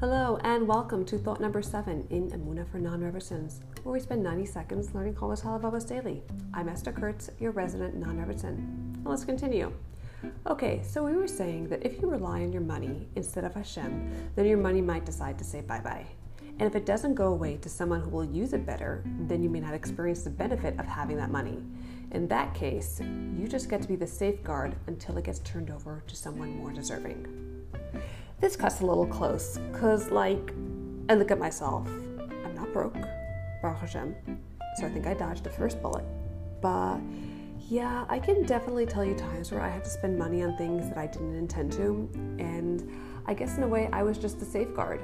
Hello and welcome to thought number seven in Emunah for Non-Rebbetzins, where we spend 90 seconds learning Chovas Halavavos daily. I'm Esther Kurtz, your resident non-Rebbetzin. Let's continue. Okay, so we were saying that if you rely on your money instead of Hashem, then your money might decide to say bye-bye. And if it doesn't go away to someone who will use it better, then you may not experience the benefit of having that money. In that case, you just get to be the safeguard until it gets turned over to someone more deserving. This cuts a little close, because, like, I look at myself. I'm not broke, Baruch Hashem, so I think I dodged the first bullet. But yeah, I can definitely tell you times where I had to spend money on things that I didn't intend to, and I guess in a way I was just the safeguard.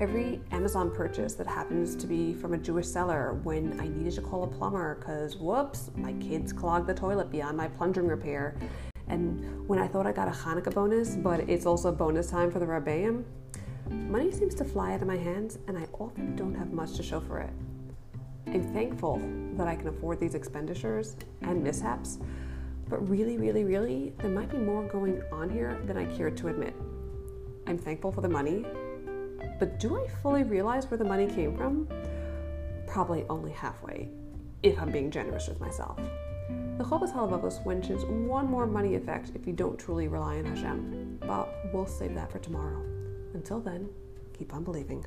Every Amazon purchase that happens to be from a Jewish seller when I needed to call a plumber because whoops, my kids clogged the toilet beyond my plunging repair, and when I thought I got a Hanukkah bonus, but it's also bonus time for the Rabbeim, money seems to fly out of my hands and I often don't have much to show for it. I'm thankful that I can afford these expenditures and mishaps, but really, really, really, there might be more going on here than I care to admit. I'm thankful for the money, but do I fully realize where the money came from? Probably only halfway, if I'm being generous with myself. The Chovas Halavavos mentions one more money effect if you don't truly rely on Hashem, but we'll save that for tomorrow. Until then, keep on believing.